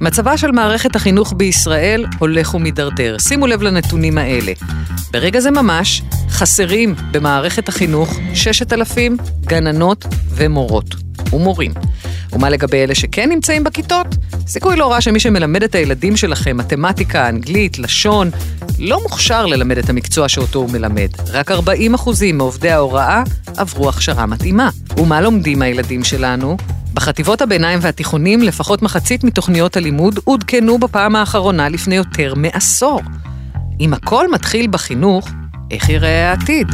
מצבה של מערכת החינוך בישראל הולך ומידרדר. שימו לב לנתונים האלה. ברגע זה ממש חסרים במערכת החינוך 6,000 גננות ומורות ומורים. ומה לגבי אלה שכן נמצאים בכיתות? סיכוי לא רע שמי שמלמד את הילדים שלכם מתמטיקה, אנגלית, לשון, לא מוכשר ללמד את המקצוע שאותו הוא מלמד. רק 40% מעובדי ההוראה עברו הכשרה מתאימה. ומה לומדים הילדים שלנו? בחטיבות הביניים והתיכונים לפחות מחצית מתוכניות הלימוד עודכנו בפעם האחרונה לפני יותר מעשור. אם הכל מתחיל בחינוך, איך ייראה העתיד?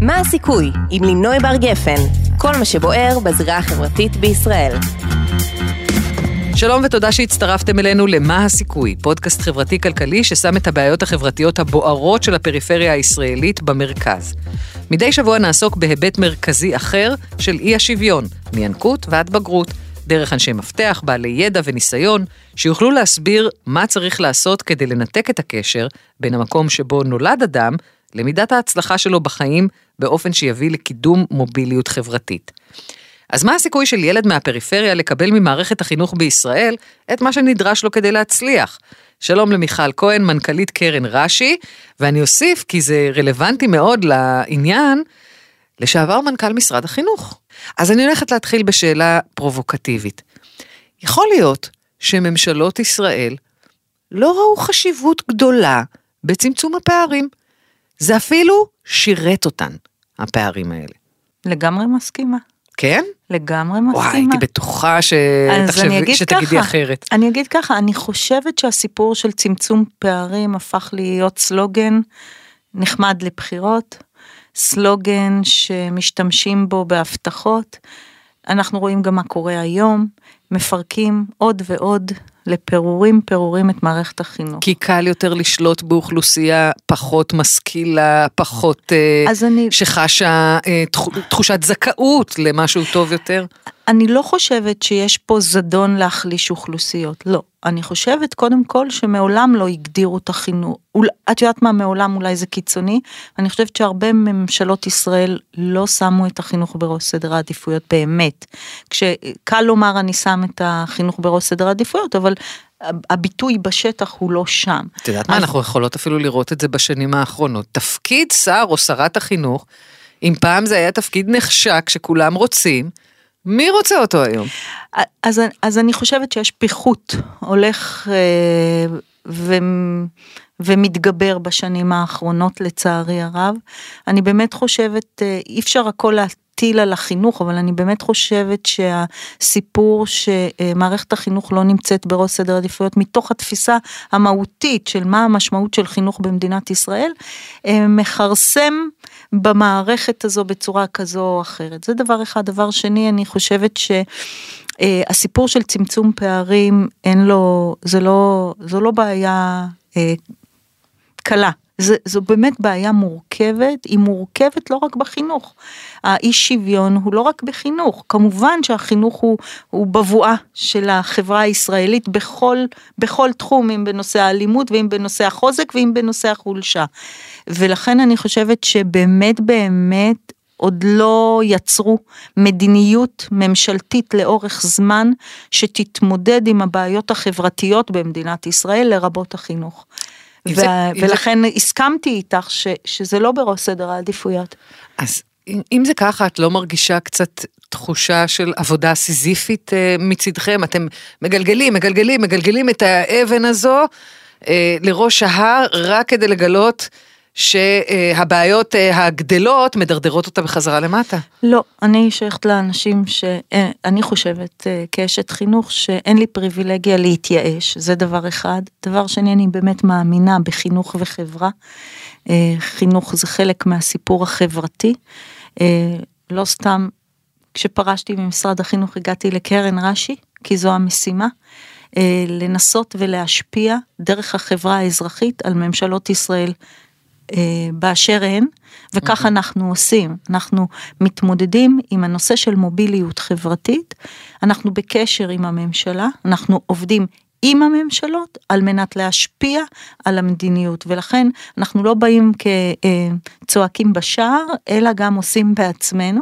מה הסיכוי עם לינוי בר גפן? כל מה שבוער בזירה החברתית בישראל. שלום ותודה שהצטרפתם אלינו ל"מה הסיכוי", פודקאסט חברתי-כלכלי ששם את הבעיות החברתיות הבוערות של הפריפריה הישראלית במרכז. מדי שבוע נעסוק בהיבט מרכזי אחר של אי השוויון, מינקות ועד בגרות, דרך אנשי מפתח, בעלי ידע וניסיון, שיוכלו להסביר מה צריך לעשות כדי לנתק את הקשר בין המקום שבו נולד אדם למידת ההצלחה שלו בחיים באופן שיביא לקידום מוביליות חברתית. אז מה הסיכוי של ילד מהפריפריה לקבל ממערכת החינוך בישראל את מה שנדרש לו כדי להצליח? שלום למיכל כהן, מנכ"לית קרן רש"י, ואני אוסיף, כי זה רלוונטי מאוד לעניין, לשעבר מנכ"ל משרד החינוך. אז אני הולכת להתחיל בשאלה פרובוקטיבית. יכול להיות שממשלות ישראל לא ראו חשיבות גדולה בצמצום הפערים. זה אפילו שירת אותן, הפערים האלה. לגמרי מסכימה. כן? לגמרי מסכימה. וואי, הייתי בטוחה שתחשבי, שתגידי ככה, אחרת. אני אגיד ככה, אני חושבת שהסיפור של צמצום פערים הפך להיות סלוגן נחמד לבחירות, סלוגן שמשתמשים בו בהבטחות. אנחנו רואים גם מה קורה היום, מפרקים עוד ועוד לפירורים פירורים את מערכת החינוך. כי קל יותר לשלוט באוכלוסייה פחות משכילה, פחות אז אני... שחשה אה, תחושת זכאות למשהו טוב יותר? אני לא חושבת שיש פה זדון להחליש אוכלוסיות, לא. אני חושבת קודם כל שמעולם לא הגדירו את החינוך, את יודעת מה מעולם אולי זה קיצוני, אני חושבת שהרבה ממשלות ישראל לא שמו את החינוך בראש סדר העדיפויות באמת. כשקל לומר אני שם את החינוך בראש סדר העדיפויות, אבל הביטוי בשטח הוא לא שם. את יודעת מה, אנחנו יכולות אפילו לראות את זה בשנים האחרונות. תפקיד שר או שרת החינוך, אם פעם זה היה תפקיד נחשק שכולם רוצים, מי רוצה אותו היום? אז, אז אני חושבת שיש פיחות הולך אה, ו, ומתגבר בשנים האחרונות לצערי הרב. אני באמת חושבת, אה, אי אפשר הכל להטיל על החינוך, אבל אני באמת חושבת שהסיפור שמערכת החינוך לא נמצאת בראש סדר עדיפויות מתוך התפיסה המהותית של מה המשמעות של חינוך במדינת ישראל, אה, מכרסם במערכת הזו בצורה כזו או אחרת. זה דבר אחד. דבר שני, אני חושבת ש... Uh, הסיפור של צמצום פערים אין לו, זה לא, זו לא בעיה uh, קלה. זה, זו באמת בעיה מורכבת, היא מורכבת לא רק בחינוך. האי שוויון הוא לא רק בחינוך, כמובן שהחינוך הוא, הוא בבואה של החברה הישראלית בכל, בכל תחום, אם בנושא האלימות ואם בנושא החוזק ואם בנושא החולשה. ולכן אני חושבת שבאמת באמת עוד לא יצרו מדיניות ממשלתית לאורך זמן שתתמודד עם הבעיות החברתיות במדינת ישראל, לרבות החינוך. ו- זה, ולכן זה... הסכמתי איתך ש- שזה לא בראש סדר העדיפויות. אז אם, אם זה ככה, את לא מרגישה קצת תחושה של עבודה סיזיפית uh, מצדכם? אתם מגלגלים, מגלגלים, מגלגלים את האבן הזו uh, לראש ההר רק כדי לגלות שהבעיות אה, הגדלות מדרדרות אותה בחזרה למטה. לא, אני שייכת לאנשים שאני חושבת אה, כאשת חינוך שאין לי פריבילגיה להתייאש, זה דבר אחד. דבר שני, אני באמת מאמינה בחינוך וחברה. אה, חינוך זה חלק מהסיפור החברתי. לא סתם, כשפרשתי ממשרד החינוך הגעתי לקרן רש"י, כי זו המשימה. לנסות ולהשפיע דרך החברה האזרחית על ממשלות ישראל אה, באשר הן, וכך mm-hmm. אנחנו עושים. אנחנו מתמודדים עם הנושא של מוביליות חברתית, אנחנו בקשר עם הממשלה, אנחנו עובדים עם הממשלות על מנת להשפיע על המדיניות. ולכן אנחנו לא באים כצועקים בשער אלא גם עושים בעצמנו.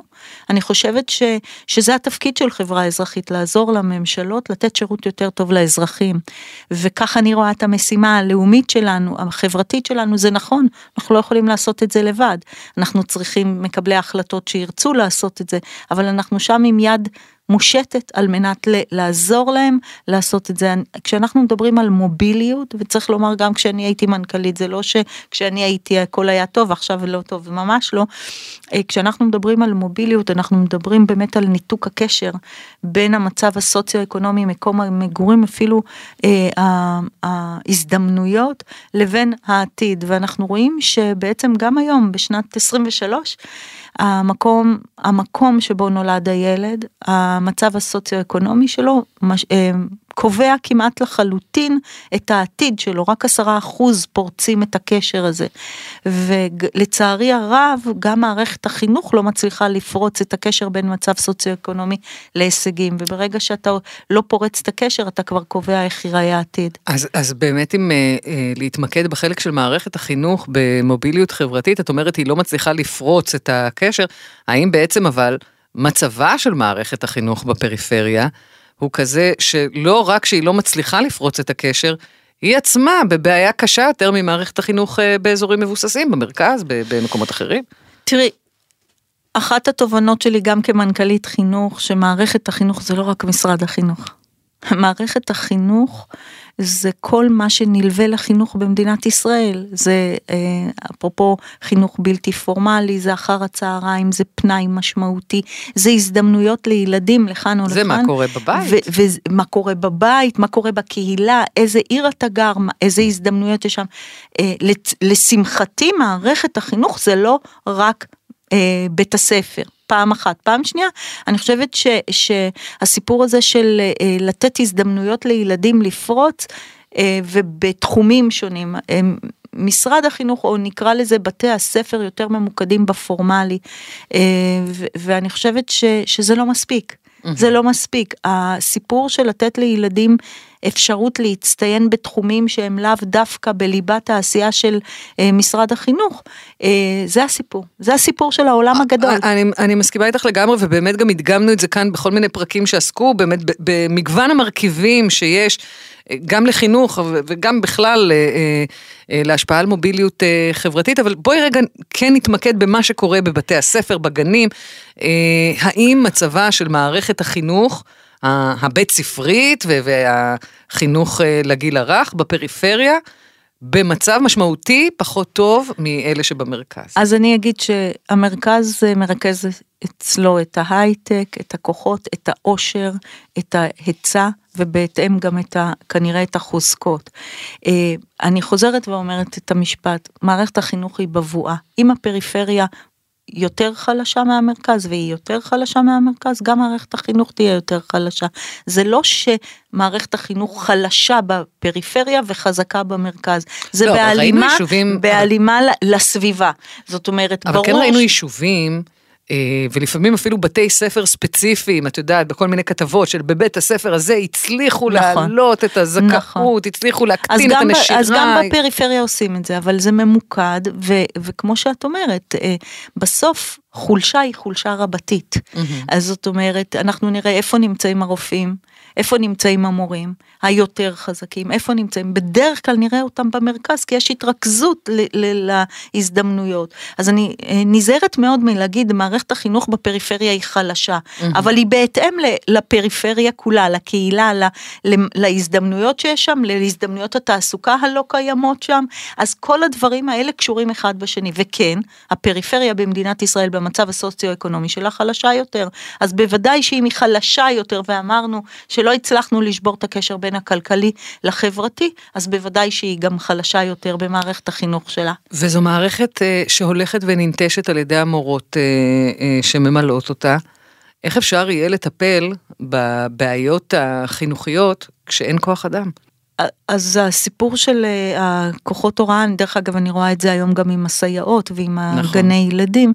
אני חושבת ש, שזה התפקיד של חברה אזרחית לעזור לממשלות לתת שירות יותר טוב לאזרחים. וככה אני רואה את המשימה הלאומית שלנו החברתית שלנו זה נכון אנחנו לא יכולים לעשות את זה לבד. אנחנו צריכים מקבלי החלטות שירצו לעשות את זה אבל אנחנו שם עם יד מושטת על מנת לעזור להם לעשות את זה. כשאנחנו מדברים על מוביליות, וצריך לומר גם כשאני הייתי מנכ"לית, זה לא שכשאני הייתי הכל היה טוב, עכשיו לא טוב, ממש לא. אה, כשאנחנו מדברים על מוביליות, אנחנו מדברים באמת על ניתוק הקשר בין המצב הסוציו-אקונומי, מקום המגורים, אפילו אה, ההזדמנויות, לבין העתיד. ואנחנו רואים שבעצם גם היום, בשנת 23, המקום, המקום שבו נולד הילד, המצב הסוציו-אקונומי שלו, מש, אה, קובע כמעט לחלוטין את העתיד שלו, רק עשרה אחוז פורצים את הקשר הזה. ולצערי הרב, גם מערכת החינוך לא מצליחה לפרוץ את הקשר בין מצב סוציו-אקונומי להישגים, וברגע שאתה לא פורץ את הקשר, אתה כבר קובע איך ייראה העתיד. אז, אז באמת אם אה, אה, להתמקד בחלק של מערכת החינוך במוביליות חברתית, את אומרת היא לא מצליחה לפרוץ את הקשר, האם בעצם אבל מצבה של מערכת החינוך בפריפריה, הוא כזה שלא רק שהיא לא מצליחה לפרוץ את הקשר, היא עצמה בבעיה קשה יותר ממערכת החינוך אה, באזורים מבוססים, במרכז, במקומות אחרים. תראי, אחת התובנות שלי גם כמנכ"לית חינוך, שמערכת החינוך זה לא רק משרד החינוך. מערכת החינוך זה כל מה שנלווה לחינוך במדינת ישראל. זה אה, אפרופו חינוך בלתי פורמלי, זה אחר הצהריים, זה פנאי משמעותי, זה הזדמנויות לילדים לכאן או לכאן. זה מה קורה בבית. ומה קורה בבית, מה קורה בקהילה, איזה עיר אתה גר, איזה הזדמנויות יש שם. אה, לשמחתי מערכת החינוך זה לא רק אה, בית הספר. פעם אחת. פעם שנייה, אני חושבת ש, שהסיפור הזה של אה, לתת הזדמנויות לילדים לפרוץ, אה, ובתחומים שונים, אה, משרד החינוך, או נקרא לזה בתי הספר יותר ממוקדים בפורמלי, ואני חושבת ש, שזה לא מספיק. זה לא מספיק. הסיפור של לתת לילדים אפשרות להצטיין בתחומים שהם לאו דווקא בליבת העשייה של אה, משרד החינוך, אה, זה הסיפור. זה הסיפור של העולם אה, הגדול. אני, אני מסכימה איתך לגמרי, ובאמת גם הדגמנו את זה כאן בכל מיני פרקים שעסקו באמת במגוון המרכיבים שיש. גם לחינוך וגם בכלל להשפעה על מוביליות חברתית, אבל בואי רגע כן נתמקד במה שקורה בבתי הספר, בגנים. האם מצבה של מערכת החינוך הבית ספרית והחינוך אה, לגיל הרך בפריפריה, במצב משמעותי פחות טוב מאלה שבמרכז. אז אני אגיד שהמרכז אה, מרכז אצלו את ההייטק, את הכוחות, את העושר, את ההיצע, ובהתאם גם את ה, כנראה את החוזקות. אה, אני חוזרת ואומרת את המשפט, מערכת החינוך היא בבואה. אם הפריפריה יותר חלשה מהמרכז והיא יותר חלשה מהמרכז, גם מערכת החינוך תהיה יותר חלשה. זה לא שמערכת החינוך חלשה בפריפריה וחזקה במרכז, זה לא, בהלימה, יישובים... בהלימה אבל... לסביבה. זאת אומרת, אבל ברור... אבל כן ראינו. יישובים. אה, ולפעמים אפילו בתי ספר ספציפיים, את יודעת, בכל מיני כתבות של בבית הספר הזה הצליחו נכון, להעלות את הזכאות, נכון. הצליחו להקטין את הנשירה. אז גם בפריפריה עושים את זה, אבל זה ממוקד, ו, וכמו שאת אומרת, אה, בסוף חולשה היא חולשה רבתית. Mm-hmm. אז זאת אומרת, אנחנו נראה איפה נמצאים הרופאים, איפה נמצאים המורים היותר חזקים, איפה נמצאים, בדרך כלל נראה אותם במרכז, כי יש התרכזות להזדמנויות. אז אני אה, נזהרת מאוד מלהגיד, מערכת החינוך בפריפריה היא חלשה, mm-hmm. אבל היא בהתאם לפריפריה כולה, לקהילה, להזדמנויות שיש שם, להזדמנויות התעסוקה הלא קיימות שם, אז כל הדברים האלה קשורים אחד בשני, וכן, הפריפריה במדינת ישראל, במצב הסוציו-אקונומי שלה חלשה יותר. אז בוודאי שאם היא חלשה יותר, ואמרנו שלא הצלחנו לשבור את הקשר בין הכלכלי לחברתי, אז בוודאי שהיא גם חלשה יותר במערכת החינוך שלה. וזו מערכת uh, שהולכת וננטשת על ידי המורות uh, uh, שממלאות אותה. איך אפשר יהיה לטפל בבעיות החינוכיות כשאין כוח אדם? אז הסיפור של אה, הכוחות הוראה, דרך אגב אני רואה את זה היום גם עם הסייעות ועם נכון. הגני ילדים,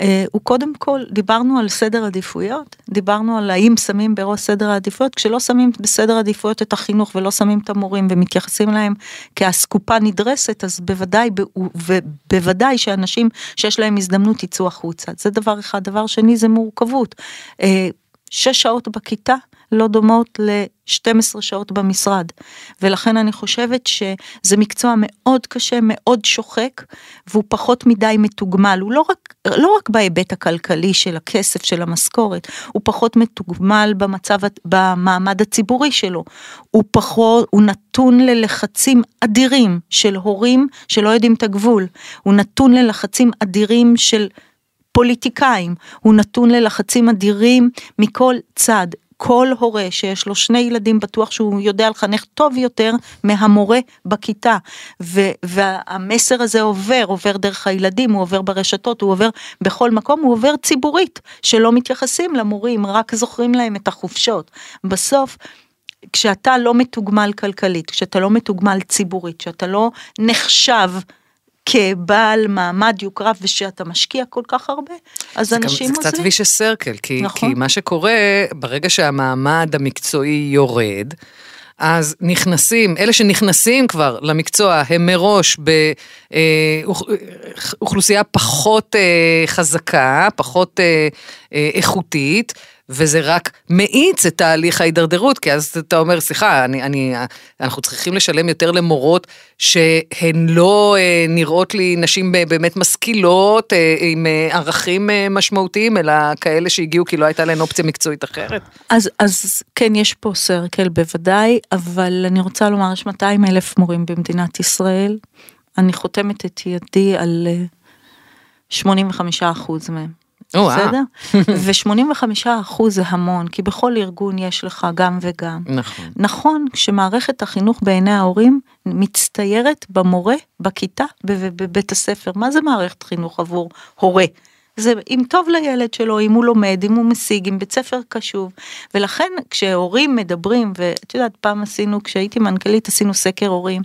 אה, הוא קודם כל, דיברנו על סדר עדיפויות, דיברנו על האם שמים בראש סדר העדיפויות, כשלא שמים בסדר עדיפויות את החינוך ולא שמים את המורים ומתייחסים להם כאסקופה נדרסת, אז בוודאי, ובוודאי שאנשים שיש להם הזדמנות יצאו החוצה, זה דבר אחד. דבר שני זה מורכבות. אה, שש שעות בכיתה לא דומות ל-12 שעות במשרד. ולכן אני חושבת שזה מקצוע מאוד קשה, מאוד שוחק, והוא פחות מדי מתוגמל. הוא לא רק, לא רק בהיבט הכלכלי של הכסף, של המשכורת, הוא פחות מתוגמל במצב, במעמד הציבורי שלו. הוא פחות, הוא נתון ללחצים אדירים של הורים שלא יודעים את הגבול. הוא נתון ללחצים אדירים של... פוליטיקאים, הוא נתון ללחצים אדירים מכל צד. כל הורה שיש לו שני ילדים בטוח שהוא יודע לחנך טוב יותר מהמורה בכיתה ו- והמסר הזה עובר, עובר דרך הילדים, הוא עובר ברשתות, הוא עובר בכל מקום, הוא עובר ציבורית שלא מתייחסים למורים, רק זוכרים להם את החופשות. בסוף כשאתה לא מתוגמל כלכלית, כשאתה לא מתוגמל ציבורית, כשאתה לא נחשב כבעל מעמד יוקרה ושאתה משקיע כל כך הרבה, אז אנשים עוזבים. זה קצת ויש סרקל, כי, נכון. כי מה שקורה, ברגע שהמעמד המקצועי יורד, אז נכנסים, אלה שנכנסים כבר למקצוע הם מראש באוכלוסייה פחות אה, חזקה, פחות אה, אה, איכותית. וזה רק מאיץ את תהליך ההידרדרות, כי אז אתה אומר, סליחה, אני, אני, אנחנו צריכים לשלם יותר למורות שהן לא אה, נראות לי נשים באמת משכילות, אה, עם אה, ערכים אה, משמעותיים, אלא כאלה שהגיעו כי לא הייתה להן אופציה מקצועית אחרת. אז, אז כן, יש פה סרקל בוודאי, אבל אני רוצה לומר, יש 200 אלף מורים במדינת ישראל, אני חותמת את ידי על 85 אה, אחוז מהם. בסדר? ו-85 אחוז זה המון, כי בכל ארגון יש לך גם וגם. נכון. נכון, כשמערכת החינוך בעיני ההורים מצטיירת במורה, בכיתה, בבית הספר. מה זה מערכת חינוך עבור הורה? זה אם טוב לילד שלו, אם הוא לומד, אם הוא משיג, אם בית ספר קשוב. ולכן כשהורים מדברים, ואת יודעת, פעם עשינו, כשהייתי מנכ"לית עשינו סקר הורים,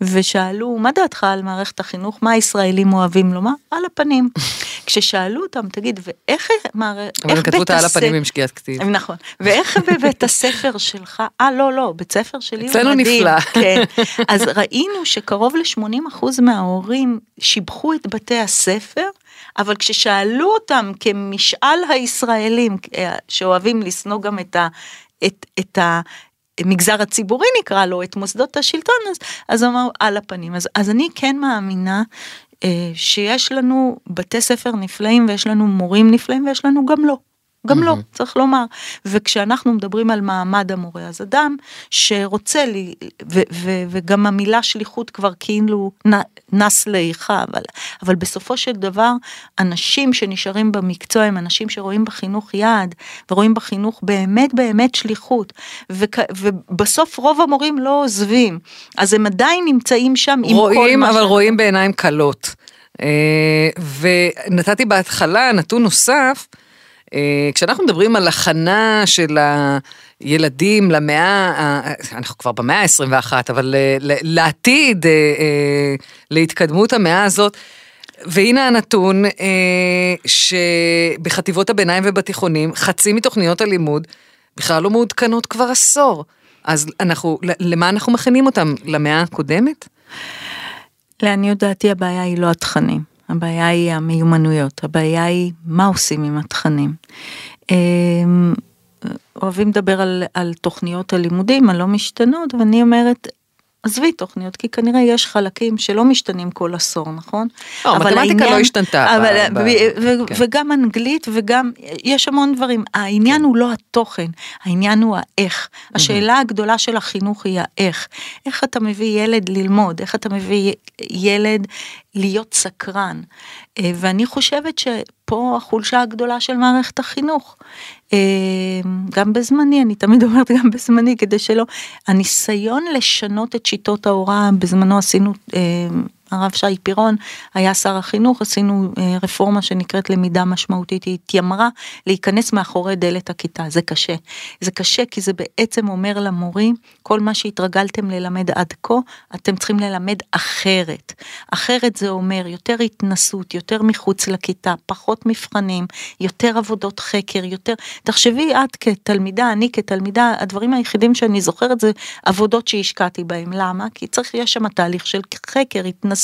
ושאלו, מה דעתך על מערכת החינוך, מה הישראלים אוהבים לומר? על הפנים. כששאלו אותם, תגיד, ואיך מערכת, איך בית הספר... אבל כתבו את על הפנים עם שגיאת כתיב. נכון. ואיך בבית הספר שלך, אה, לא, לא, בית ספר שלי הוא מדהים. אצלנו נפלא. כן. אז ראינו שקרוב ל-80% מההורים שיבחו את בתי הספר, אבל כששאלו אותם כמשאל הישראלים אה, שאוהבים לשנוא גם את, ה, את, את המגזר הציבורי נקרא לו, את מוסדות השלטון, אז, אז אמרו על הפנים. אז, אז אני כן מאמינה אה, שיש לנו בתי ספר נפלאים ויש לנו מורים נפלאים ויש לנו גם לא. גם לא, צריך לומר. וכשאנחנו מדברים על מעמד המורה, אז אדם שרוצה לי, ו, ו, וגם המילה שליחות כבר כאילו נס לאיכה, אבל, אבל בסופו של דבר, אנשים שנשארים במקצוע הם אנשים שרואים בחינוך יעד, ורואים בחינוך באמת באמת שליחות, וכ, ובסוף רוב המורים לא עוזבים, אז הם עדיין נמצאים שם עם רואים, כל מה ש... אבל רואים בעיניים כלות. אה, ונתתי בהתחלה נתון נוסף, כשאנחנו מדברים על הכנה של הילדים למאה, אנחנו כבר במאה ה-21, אבל אה, לעתיד, אה, להתקדמות המאה הזאת, והנה הנתון שבחטיבות הביניים ובתיכונים, חצי מתוכניות הלימוד בכלל לא מעודכנות כבר עשור. אז אנחנו, למה אנחנו מכינים אותם? למאה הקודמת? לעניות דעתי הבעיה היא לא התכנים. הבעיה היא המיומנויות, הבעיה היא מה עושים עם התכנים. אמ, אוהבים לדבר על, על תוכניות הלימודים הלא משתנות, ואני אומרת, עזבי תוכניות, כי כנראה יש חלקים שלא משתנים כל עשור, נכון? לא, מתמטיקה העניין, לא השתנתה. אבל, ב, ב, ו, כן. וגם אנגלית וגם, יש המון דברים. העניין כן. הוא לא התוכן, העניין הוא האיך. השאלה הגדולה של החינוך היא האיך. איך אתה מביא ילד ללמוד, איך אתה מביא ילד להיות סקרן. אה, ואני חושבת שפה החולשה הגדולה של מערכת החינוך. אה, גם בזמני, אני תמיד אומרת גם בזמני, כדי שלא, הניסיון לשנות את שיטות ההוראה, בזמנו עשינו, אה, הרב שי פירון היה שר החינוך, עשינו אה, רפורמה שנקראת למידה משמעותית, היא התיימרה להיכנס מאחורי דלת הכיתה, זה קשה. זה קשה כי זה בעצם אומר למורים, כל מה שהתרגלתם ללמד עד כה, אתם צריכים ללמד אחרת. אחרת זה אומר יותר התנסות, יותר מחוץ לכיתה, פחות מבחנים, יותר עבודות חקר, יותר... תחשבי את כתלמידה, אני כתלמידה, הדברים היחידים שאני זוכרת זה עבודות שהשקעתי בהם. למה? כי צריך, יש שם תהליך של חקר, התנסות,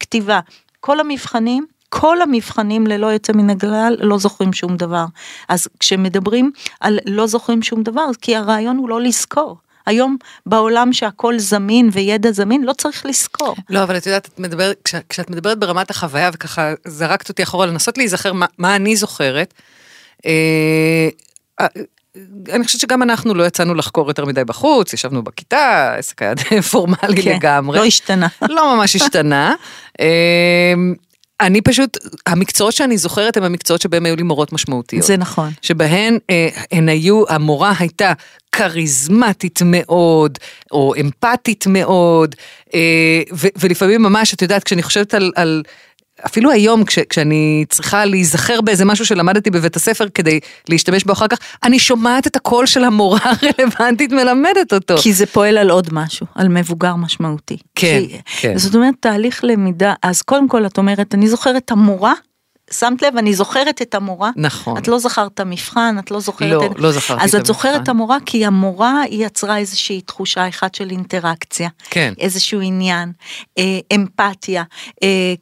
כתיבה. כל המבחנים כל המבחנים ללא יוצא מן הכלל לא זוכרים שום דבר. אז כשמדברים על לא זוכרים שום דבר, כי הרעיון הוא לא לזכור. היום בעולם שהכל זמין וידע זמין, לא צריך לזכור. לא, אבל את יודעת, את מדברת, כש, כשאת מדברת ברמת החוויה וככה זרקת אותי אחורה לנסות להיזכר מה, מה אני זוכרת, אה, אה אני חושבת שגם אנחנו לא יצאנו לחקור יותר מדי בחוץ, ישבנו בכיתה, עסק היה פורמלי כן, לגמרי. לא השתנה. לא ממש השתנה. אה, אני פשוט, המקצועות שאני זוכרת הם המקצועות שבהם היו לי מורות משמעותיות. זה נכון. שבהן אה, הן היו, המורה הייתה כריזמטית מאוד, או אמפתית מאוד, אה, ו, ולפעמים ממש, את יודעת, כשאני חושבת על, על אפילו היום כש, כשאני צריכה להיזכר באיזה משהו שלמדתי בבית הספר כדי להשתמש בו אחר כך, אני שומעת את הקול של המורה הרלוונטית מלמדת אותו. כי זה פועל על עוד משהו, על מבוגר משמעותי. כן, כי, כן. זאת אומרת תהליך למידה, אז קודם כל את אומרת, אני זוכרת את המורה. שמת לב, אני זוכרת את המורה. נכון. את לא זכרת את המבחן, את לא זוכרת לא, את... לא זכרתי את המבחן. אז את זוכרת את המורה כי המורה היא יצרה איזושהי תחושה אחת של אינטראקציה. כן. איזשהו עניין, אה, אמפתיה, אה,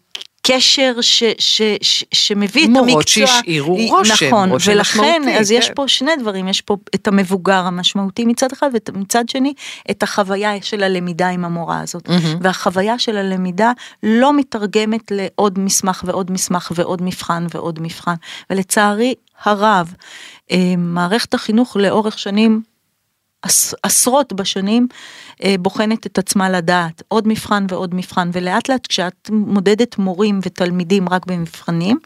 קשר ש, ש, ש, שמביא את המקצוע. מורות שהשאירו רושם, נכון, רושם ולכן, משמעותי. אז כן. יש פה שני דברים, יש פה את המבוגר המשמעותי מצד אחד, ומצד שני, את החוויה של הלמידה עם המורה הזאת. מהמם. והחוויה של הלמידה לא מתרגמת לעוד מסמך ועוד מסמך ועוד מבחן ועוד מבחן. ולצערי הרב, אה, מערכת החינוך לאורך שנים עשרות בשנים אה, בוחנת את עצמה לדעת עוד מבחן ועוד מבחן ולאט לאט כשאת מודדת מורים ותלמידים רק במבחנים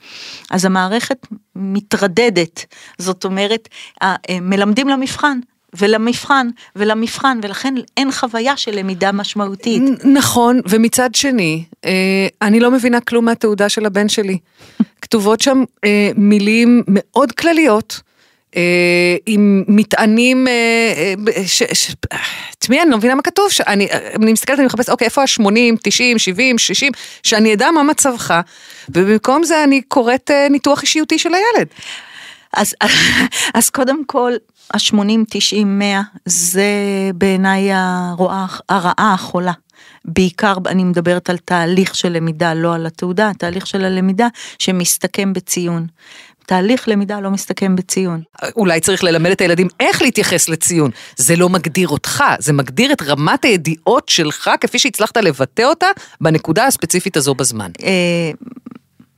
אז המערכת מתרדדת זאת אומרת אה, מלמדים למבחן ולמבחן ולמבחן ולכן אין חוויה של למידה משמעותית. נכון, ומצד שני, אה, אני לא מבינה כלום מהתעודה של הבן שלי. כתובות שם מילים מאוד כלליות. אה, עם מטענים, אה, אה, תשמעי, אני לא מבינה מה כתוב, שאני אני מסתכלת, אני מחפשת, אוקיי, איפה ה-80, 90, 70, 60, שאני אדע מה מצבך, ובמקום זה אני קוראת ניתוח אישיותי של הילד. אז, אז קודם כל, ה-80, 90, 100 זה בעיניי הרעה החולה. בעיקר אני מדברת על תהליך של למידה, לא על התעודה, תהליך של הלמידה שמסתכם בציון. תהליך למידה לא מסתכם בציון. אולי צריך ללמד את הילדים איך להתייחס לציון. זה לא מגדיר אותך, זה מגדיר את רמת הידיעות שלך כפי שהצלחת לבטא אותה בנקודה הספציפית הזו בזמן. אה,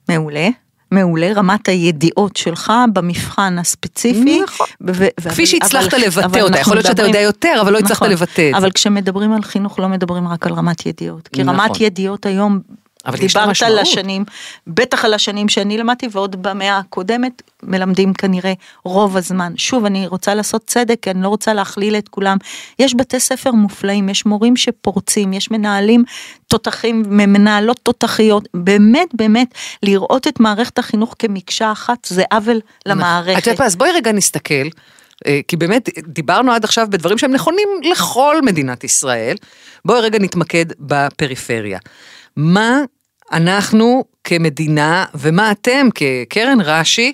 מעולה. מעולה, רמת הידיעות שלך במבחן הספציפי. נכון. ו- כפי שהצלחת אבל- לבטא אבל אותה, יכול להיות שאתה יודע יותר, אבל לא הצלחת נכון, לבטא את זה. אבל כשמדברים על חינוך לא מדברים רק על רמת ידיעות. כי נכון. רמת ידיעות היום, אבל יש לה דיברת על משמעות. השנים, בטח על השנים שאני למדתי ועוד במאה הקודמת, מלמדים כנראה רוב הזמן. שוב, אני רוצה לעשות צדק, כי אני לא רוצה להכליל את כולם. יש בתי ספר מופלאים, יש מורים שפורצים, יש מנהלים תותחים, מנהלות תותחיות. באמת, באמת, לראות את מערכת החינוך כמקשה אחת, זה עוול את למערכת. יודעת מה, אז בואי רגע נסתכל, אה, כי באמת דיברנו עד עכשיו בדברים שהם נכונים לכל מדינת ישראל. בואי רגע נתמקד בפריפריה. מה אנחנו כמדינה ומה אתם כקרן רש"י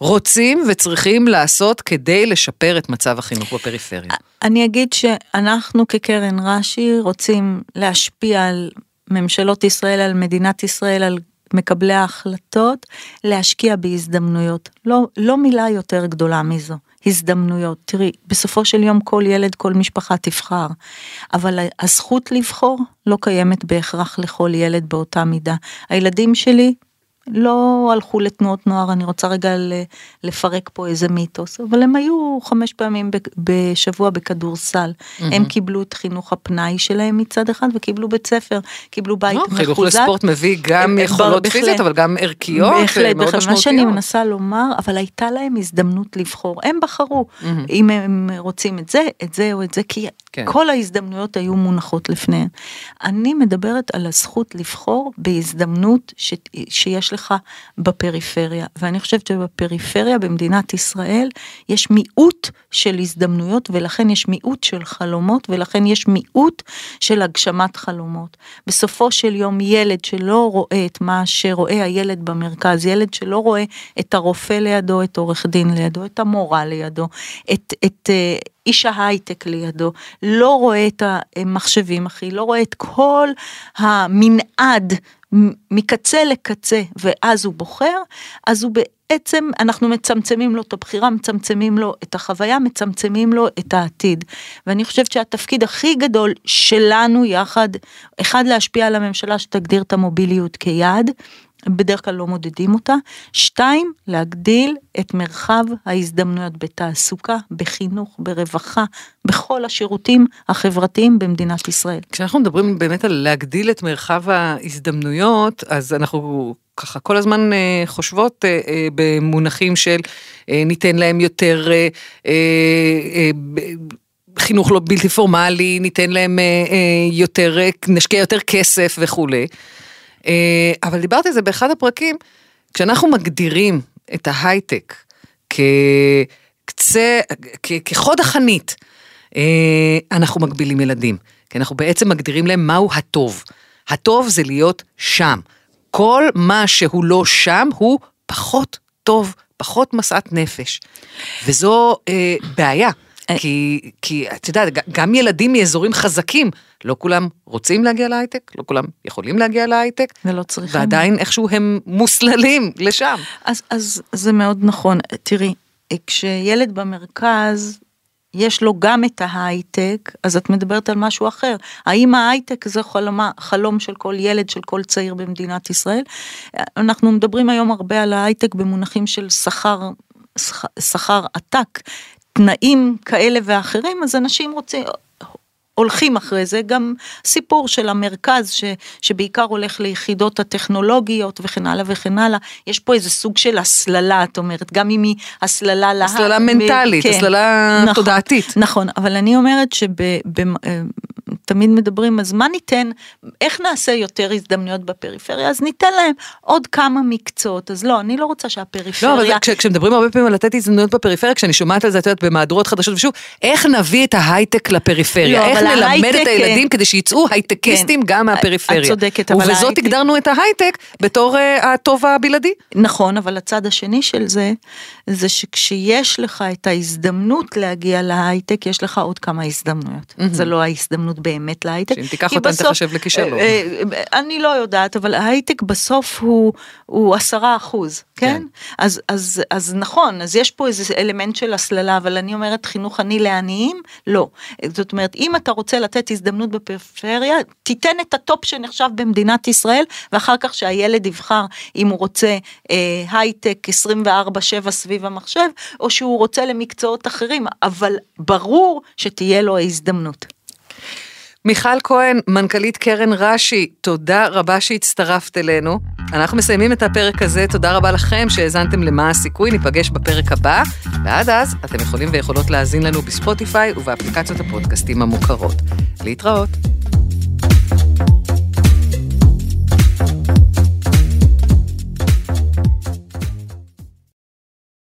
רוצים וצריכים לעשות כדי לשפר את מצב החינוך בפריפריה? אני אגיד שאנחנו כקרן רש"י רוצים להשפיע על ממשלות ישראל, על מדינת ישראל, על מקבלי ההחלטות, להשקיע בהזדמנויות. לא, לא מילה יותר גדולה מזו, הזדמנויות. תראי, בסופו של יום כל ילד, כל משפחה תבחר, אבל הזכות לבחור לא קיימת בהכרח לכל ילד באותה מידה. הילדים שלי, לא הלכו לתנועות נוער, אני רוצה רגע לפרק פה איזה מיתוס, אבל הם היו חמש פעמים בשבוע בכדורסל. Mm-hmm. הם קיבלו את חינוך הפנאי שלהם מצד אחד, וקיבלו בית ספר, קיבלו בית מחוזק. חינוך לספורט מביא גם יכולות פיזיות, אבל גם ערכיות, בהחלט, בהחלט. מה שאני מנסה לומר, אבל הייתה להם הזדמנות לבחור. הם בחרו, mm-hmm. אם הם רוצים את זה, את זה או את זה, כי כן. כל ההזדמנויות היו מונחות לפניהם. אני מדברת על הזכות לבחור בהזדמנות ש, שיש לך בפריפריה, ואני חושבת שבפריפריה במדינת ישראל יש מיעוט של הזדמנויות, ולכן יש מיעוט של חלומות, ולכן יש מיעוט של הגשמת חלומות. בסופו של יום ילד שלא רואה את מה שרואה הילד במרכז, ילד שלא רואה את הרופא לידו, את עורך דין לידו, את המורה לידו, את, את אה, איש ההייטק לידו, לא רואה את המחשבים אחי, לא רואה את כל המנעד מקצה לקצה, ואז הוא בוחר, אז הוא בעצם, אנחנו מצמצמים לו את הבחירה, מצמצמים לו את החוויה, מצמצמים לו את העתיד. ואני חושבת שהתפקיד הכי גדול שלנו יחד, אחד להשפיע על הממשלה שתגדיר את המוביליות כיעד, בדרך כלל לא מודדים אותה. שתיים, להגדיל את מרחב ההזדמנויות בתעסוקה, בחינוך, ברווחה, בכל השירותים החברתיים במדינת ישראל. כשאנחנו מדברים באמת על להגדיל את מרחב ההזדמנויות, אז אנחנו ככה כל הזמן אה, חושבות אה, אה, במונחים של ניתן להם יותר חינוך לא בלתי פורמלי, ניתן להם יותר, נשקיע יותר כסף וכולי. אה, אבל דיברתי על זה באחד הפרקים, כשאנחנו מגדירים את ההייטק כקצה, כחוד החנית, אה, אנחנו מגבילים ילדים, כי אנחנו בעצם מגדירים להם מהו הטוב. הטוב זה להיות שם. כל מה שהוא לא שם הוא פחות טוב, פחות משאת נפש. וזו אה, בעיה. אה, כי, כי את יודעת, גם ילדים מאזורים חזקים, לא כולם רוצים להגיע להייטק, לא כולם יכולים להגיע להייטק, ולא צריכים. ועדיין איכשהו הם מוסללים לשם. אז, אז זה מאוד נכון. תראי, כשילד במרכז, יש לו גם את ההייטק, אז את מדברת על משהו אחר. האם ההייטק זה חלומה, חלום של כל ילד, של כל צעיר במדינת ישראל? אנחנו מדברים היום הרבה על ההייטק במונחים של שכר שכר עתק, תנאים כאלה ואחרים, אז אנשים רוצים, הולכים אחרי זה, גם סיפור של המרכז ש, שבעיקר הולך ליחידות הטכנולוגיות וכן הלאה וכן הלאה, יש פה איזה סוג של הסללה, את אומרת, גם אם היא הסללה לה... הסללה מנטלית, כן, הסללה נכון, תודעתית. נכון, אבל אני אומרת שב... תמיד מדברים, אז מה ניתן, איך נעשה יותר הזדמנויות בפריפריה? אז ניתן להם עוד כמה מקצועות. אז לא, אני לא רוצה שהפריפריה... לא, אבל כש, כשמדברים הרבה פעמים על לתת הזדמנויות בפריפריה, כשאני שומעת על זה, את יודעת, במהדורות חדשות ושוב, איך נביא את ההייטק לפריפריה? לא, איך נלמד ההייטק, את הילדים כדי שיצאו הייטקיסטים כן, גם מהפריפריה? את צודקת, אבל ובזאת ההייטק... הגדרנו את ההייטק בתור uh, הטוב הבלעדי. נכון, אבל הצד השני של זה, זה שכשיש לך את ההזדמנות להגיע להייטק, יש לך עוד כמה הזדמנויות. Mm-hmm. זה לא ההזדמנות באמת להייטק. שאם תיקח אותן תחשב לכישלון. אה, אה, אני לא יודעת, אבל ההייטק בסוף הוא, הוא עשרה אחוז, כן? כן. אז, אז, אז נכון, אז יש פה איזה אלמנט של הסללה, אבל אני אומרת חינוך עני לעניים, לא. זאת אומרת, אם אתה רוצה לתת הזדמנות בפריפריה, תיתן את ה top שנחשב במדינת ישראל, ואחר כך שהילד יבחר אם הוא רוצה אה, הייטק 24-7 סביב המחשב, או שהוא רוצה למקצועות אחרים, אבל ברור שתהיה לו ההזדמנות. מיכל כהן, מנכ"לית קרן רש"י, תודה רבה שהצטרפת אלינו. אנחנו מסיימים את הפרק הזה, תודה רבה לכם שהאזנתם למה הסיכוי, ניפגש בפרק הבא, ועד אז אתם יכולים ויכולות להאזין לנו בספוטיפיי ובאפליקציות הפודקאסטים המוכרות. להתראות.